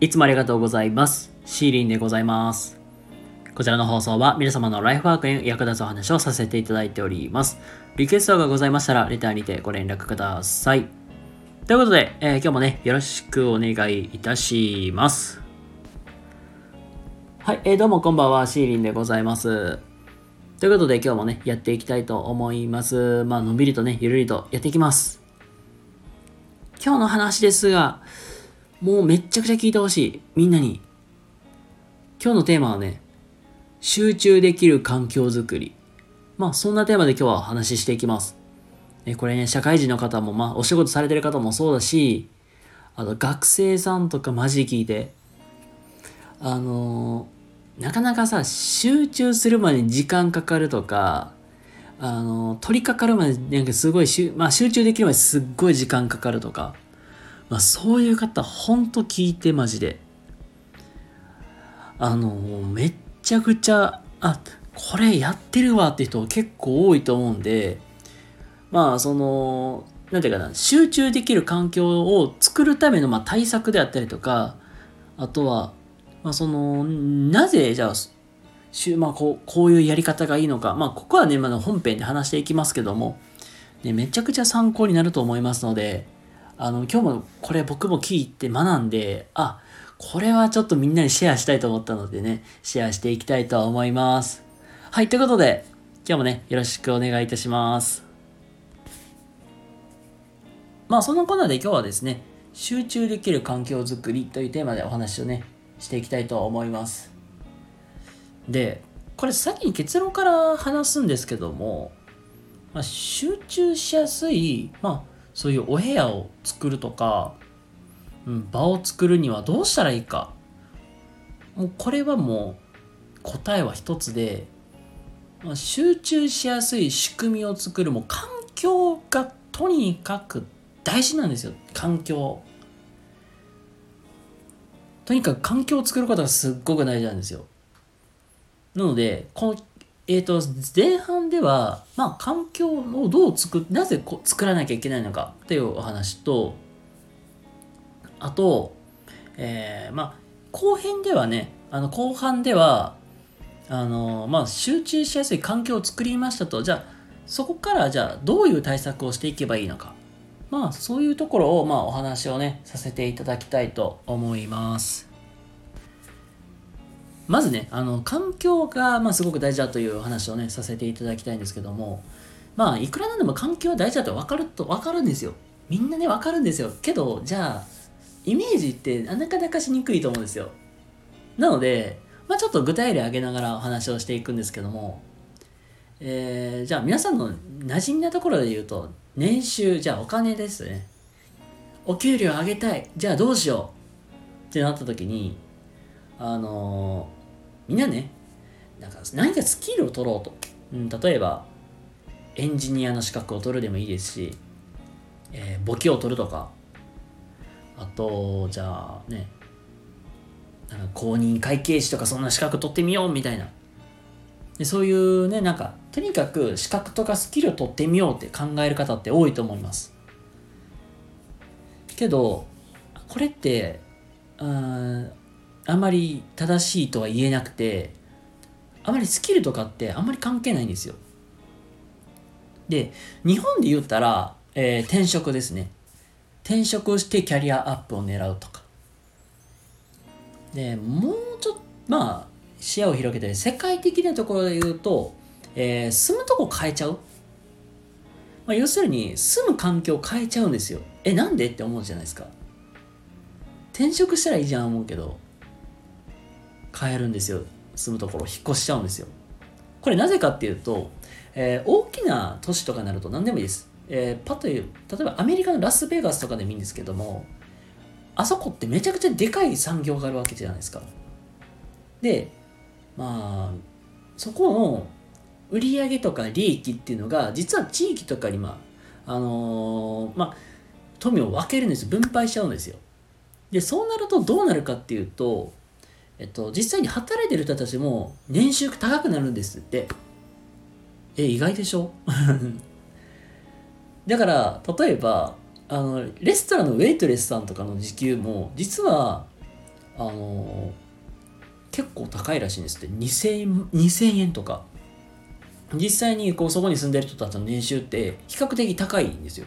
いつもありがとうございます。シーリンでございます。こちらの放送は皆様のライフワークに役立つお話をさせていただいております。リクエストがございましたら、レターにてご連絡ください。ということで、えー今日もね、よろしくお願いいたします。はい、えーどうもこんばんは、シーリンでございます。ということで今日もね、やっていきたいと思います。まあ、のんびりとね、ゆるりとやっていきます。今日の話ですが、もうめっちゃくちゃ聞いてほしい。みんなに。今日のテーマはね、集中できる環境づくり。まあ、そんなテーマで今日は話ししていきます。えこれね、社会人の方も、まあ、お仕事されてる方もそうだし、あと学生さんとかマジ聞いて、あのーなかなかさ、集中するまでに時間かかるとか、あのー取り掛かるまで、なんかすごいしゅ、まあ、集中できるまですっごい時間かかるとか、まあ、そういう方、ほんと聞いて、マジで。あのめっちゃくちゃ、あ、これやってるわって人結構多いと思うんで、まあ、その、なんていうかな、集中できる環境を作るための、まあ、対策であったりとか、あとは、まあ、その、なぜ、じゃあ、しゅまあ、こう、こういうやり方がいいのか。まあ、ここはね、まだ本編で話していきますけども、ね、めちゃくちゃ参考になると思いますので、あの、今日もこれ僕も聞いて学んで、あ、これはちょっとみんなにシェアしたいと思ったのでね、シェアしていきたいと思います。はい、ということで、今日もね、よろしくお願いいたします。まあ、そのコーナーで今日はですね、集中できる環境づくりというテーマでお話をね、していきたいと思います。で、これ先に結論から話すんですけども、まあ、集中しやすい、まあ、そういうお部屋を作るとか、うん、場を作るにはどうしたらいいか。もうこれはもう答えは一つで、まあ、集中しやすい仕組みを作るもう環境がとにかく大事なんですよ。環境。とにかく環境を作ることがすっごく大事なんですよ。なのでこのえー、と前半では、まあ、環境をどう作なぜこ作らなきゃいけないのかっていうお話とあと、えーまあ後編ではねあの後半ではあの、まあ、集中しやすい環境を作りましたと。じゃあそこからじゃあどういう対策をしていけばいいのか。まあそういうところを、まあ、お話をねさせていただきたいと思います。まずねあの環境が、まあ、すごく大事だという話をねさせていただきたいんですけどもまあいくらなんでも環境は大事だと分かると分かるんですよ。みんなね分かるんですよ。けどじゃあイメージってなかなかしにくいと思うんですよ。なので、まあ、ちょっと具体例挙げながらお話をしていくんですけども、えーじゃあ皆さんの馴染みなところで言うと年収じゃあお金ですね。お給料上げたい。じゃあどうしよう。ってなった時にあのーみんなねなんか何かスキルを取ろうと、うん、例えばエンジニアの資格を取るでもいいですし、えー簿記を取るとか。あとじゃあねなんか公認会計士とかそんな資格取ってみようみたいな。でそういうねなんかとにかく資格とかスキルを取ってみようって考える方って多いと思います。けどこれってうんあまり正しいとは言えなくてあまりスキルとかってあんまり関係ないんですよ。で日本で言ったら、えー転職ですね。転職をしてキャリアアップを狙うとか。でもうちょっとまあ視野を広げて世界的なところで言うと、えー住むとこ変えちゃう、まあ、要するに住む環境を変えちゃうんですよ。えなんで？って思うじゃないですか。転職したらいいじゃん思うけど。変えるんですよ。住むところ引っ越しちゃうんですよ。これなぜかっていうと、えー大きな都市とかになると何でもいいです、えーパッと言う例えばアメリカのラスベガスとかでもいいんですけどもあそこってめちゃくちゃでかい産業があるわけじゃないですか。でまあそこの売り上げとか利益っていうのが実は地域とかにまああのーまあ富を分けるんです。分配しちゃうんですよ。でそうなるとどうなるかっていうとえっと実際に働いてる人たちも年収高くなるんですって。え意外でしょ？だから例えばあのレストランのウェイトレスさんとかの時給も実はあの結構高いらしいんですって。2000円 ,2000 円とか。実際にこうそこに住んでる人たちの年収って比較的高いんですよ。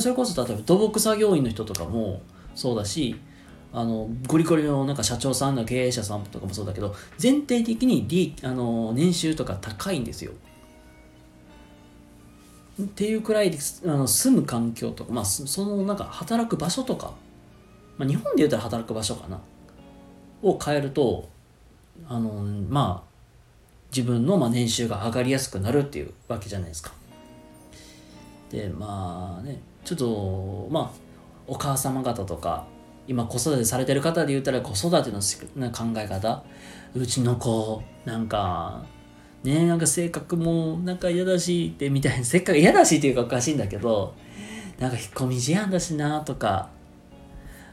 それこそ例えば土木作業員の人とかもそうだしあのゴリゴリのなんか社長さんの経営者さんとかもそうだけど全体的に利あの年収とか高いんですよっていうくらいあの住む環境とか、まあ、そのなんか働く場所とか、まあ、日本で言ったら働く場所かなを変えるとあのまあ自分のまあ年収が上がりやすくなるっていうわけじゃないですか。でまあねちょっとまあお母様方とか今子育てされてる方で言ったら子育ての考え方。うちの子なんかねなんか性格もなんか嫌だしってみたいな。せっかく嫌だしっていうかおかしいんだけどなんか引っ込み思案だしなとか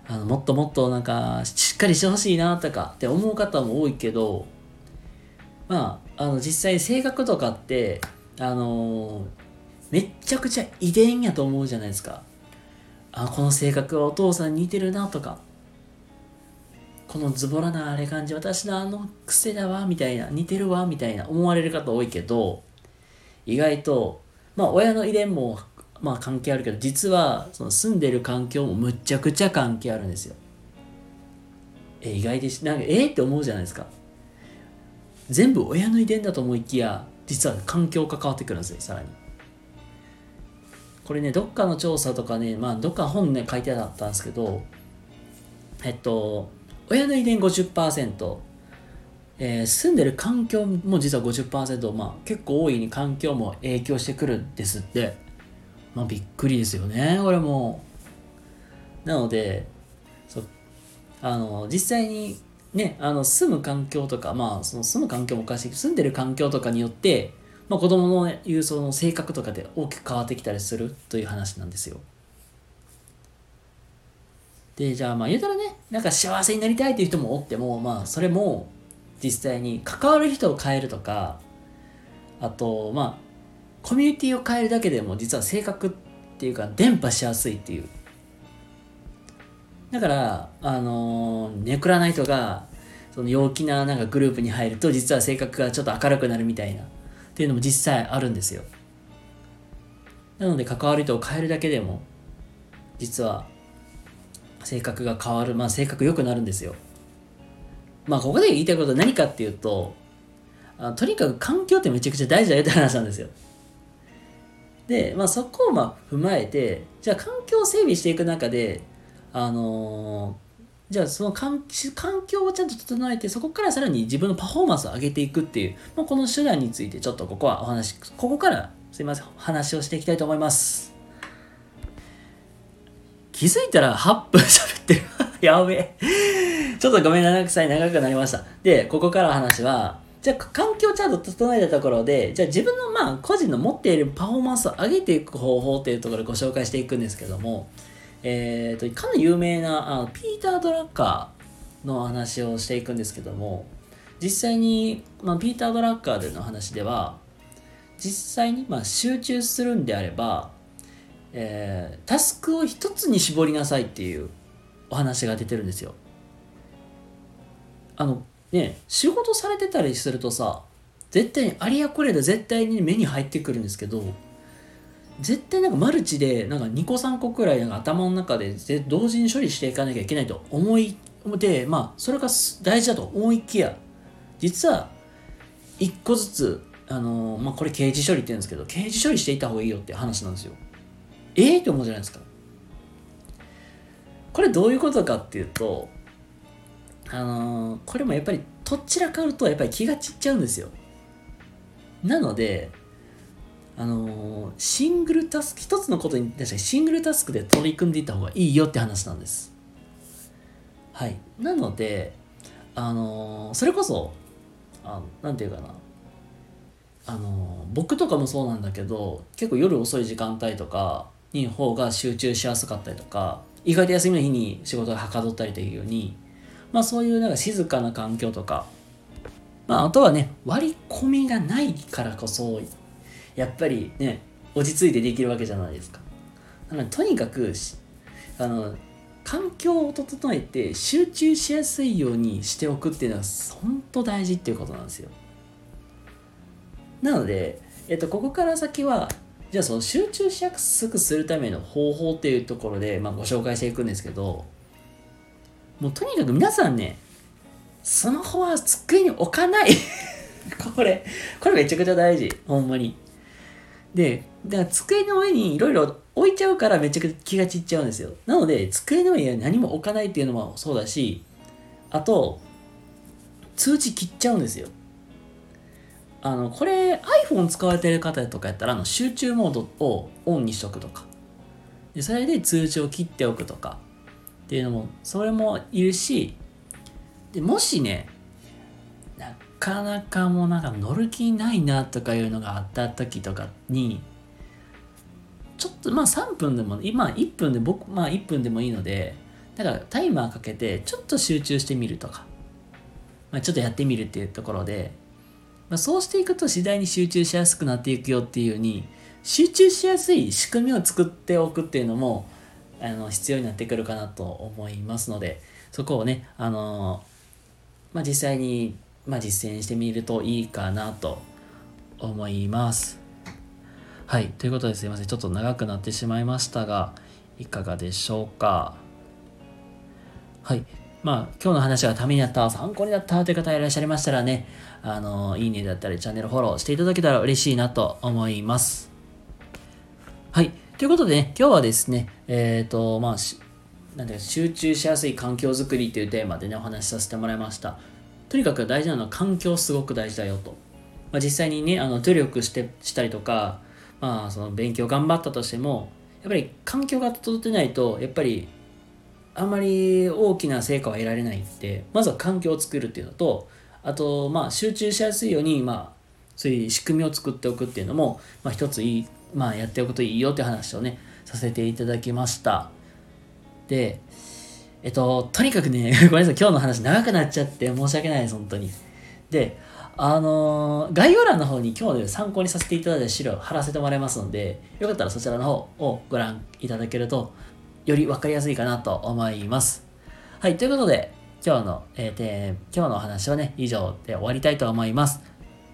あのもっともっとなんかしっかりしてほしいなとかって思う方も多いけどまああの実際性格とかってあのめっちゃくちゃ遺伝やと思うじゃないですか。あこの性格はお父さんに似てるなとか。このズボラなあれ感じ私のあの癖だわみたいな。似てるわみたいな。思われる方多いけど意外とまあ親の遺伝もまあ関係あるけど実はその住んでる環境もむちゃくちゃ関係あるんですよ。え意外でしなんかえ、って思うじゃないですか。全部親の遺伝だと思いきや実は環境関わってくるんですよさらに。これねどっかの調査とかねまあどっか本ね書いてあったんですけどえっと親の遺伝50%、えー、住んでる環境も実は50%、まあ、結構大いに環境も影響してくるんですって。まあびっくりですよね、これも。なので、そあの実際にね、あの住む環境とか、まあその住む環境もおかしい住んでる環境とかによって、まあ、子供の言うその性格とかで大きく変わってきたりするという話なんですよ。でじゃあまあ言うたらねなんか幸せになりたいっていう人もおってもまあそれも実際に関わる人を変えるとかあとまあコミュニティを変えるだけでも実は性格っていうか伝播しやすいっていうだからあのネクラな人がその陽気ななんかグループに入ると実は性格がちょっと明るくなるみたいなっていうのも実際あるんですよなので関わる人を変えるだけでも実は性格が変わる、まあ、性格良くなるんですよ。まあ、ここで言いたいことは何かっていうと、あとにかく環境ってめちゃくちゃ大事だよって話なんですよ。で、まあ、そこをまあ踏まえて、じゃあ環境を整備していく中で、あのー、じゃあその環境をちゃんと整えて、そこからさらに自分のパフォーマンスを上げていくっていう、まあ、この手段についてちょっとここはお話、ここからすいません、話をしていきたいと思います。気づいたら8分喋ってる。やべえ。ちょっとごめんなさい、長くなりました。で、ここから話は、じゃあ環境をちゃんと整えたところで、じゃあ自分のまあ個人の持っているパフォーマンスを上げていく方法っていうところでご紹介していくんですけども、えーと、かなり有名なあのピーター・ドラッカーの話をしていくんですけども、実際に、まあ、ピーター・ドラッカーでの話では、実際にまあ集中するんであれば、えー、タスクを一つに絞りなさいっていうお話が出てるんですよ。あのね仕事されてたりするとさ絶対にあれやこれで絶対に目に入ってくるんですけど絶対なんかマルチでなんか2個3個くらいなんか頭の中で同時に処理していかなきゃいけないと思いでまあそれが大事だと思いきや実は1個ずつあのー、まあこれ刑事処理って言うんですけど刑事処理していった方がいいよって話なんですよ。ええー、って思うじゃないですか。これどういうことかっていうと、あのー、これもやっぱりどちらかるとやっぱり気が散っちゃうんですよ。なので、あの、シングルタスク、一つのことに対してシングルタスクで取り組んでいった方がいいよって話なんです。はい。なので、あの、それこそ、あなんていうかな、あの僕とかもそうなんだけど結構夜遅い時間帯とかに方が集中しやすかったりとか意外と休みの日に仕事がはかどったりというようにまあそういうなんか静かな環境とかまああとはね割り込みがないからこそやっぱりね落ち着いてできるわけじゃないですか。なのでとにかくあの環境を整えて集中しやすいようにしておくっていうのは本当大事っていうことなんですよ。なので、えっと、ここから先はじゃあその集中しやすくするための方法っていうところで、まあ、ご紹介していくんですけどもうとにかく皆さんねスマホは机に置かない。これこれめちゃくちゃ大事。ほんまに。でだから机の上にいろいろ置いちゃうからめちゃくちゃ気が散っちゃうんですよ。なので机の上に何も置かないっていうのもそうだしあと通知切っちゃうんですよ。あのこれ iPhone 使われてる方とかやったらあの集中モードをオンにしとくとか。でそれで通知を切っておくとかっていうのもそれもいるしでもしねなかなかもうなんか乗る気ないなとかいうのがあった時とかにちょっとまあ3分でも今1分で僕まあ1分でもいいのでだからタイマーかけてちょっと集中してみるとか、まあ、ちょっとやってみるっていうところでまあ、そうしていくと次第に集中しやすくなっていくよっていうように集中しやすい仕組みを作っておくっていうのもあの必要になってくるかなと思いますのでそこをねあのまあ、実際に、まあ、実践してみるといいかなと思いますはいということですいませんちょっと長くなってしまいましたがいかがでしょうか？はいまあ、今日の話がためになった、参考になったという方いらっしゃいましたらね、あの、いいねだったり、チャンネルフォローしていただけたら嬉しいなと思います。はい。ということでね、今日はですね、えっ、ー、と、まあ、なんていうか、集中しやすい環境づくりというテーマでね、お話しさせてもらいました。とにかく大事なのは環境すごく大事だよと。まあ、実際にね、あの努力してしたりとか、まあ、その勉強頑張ったとしても、やっぱり環境が整ってないと、やっぱりあんまり大きな成果は得られないってまずは環境を作るっていうのとあとまあ集中しやすいようにまあそういう仕組みを作っておくっていうのも、まあ、一ついい、まあ、やっておくといいよって話をねさせていただきましたでえっととにかくね ごめんなさい今日の話長くなっちゃって申し訳ないです本当にであのー、概要欄の方に今日で参考にさせていただいた資料を貼らせてもらいますのでよかったらそちらの方をご覧いただけるとより分かりやすいかなと思います。はい、ということで、今日の、えー、今日のお話はね、以上で終わりたいと思います。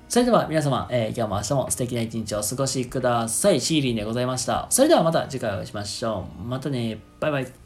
それでは皆様、えー、今日も明日も素敵な一日をお過ごしください。シーリンでございました。それではまた次回お会いしましょう。またね。バイバイ。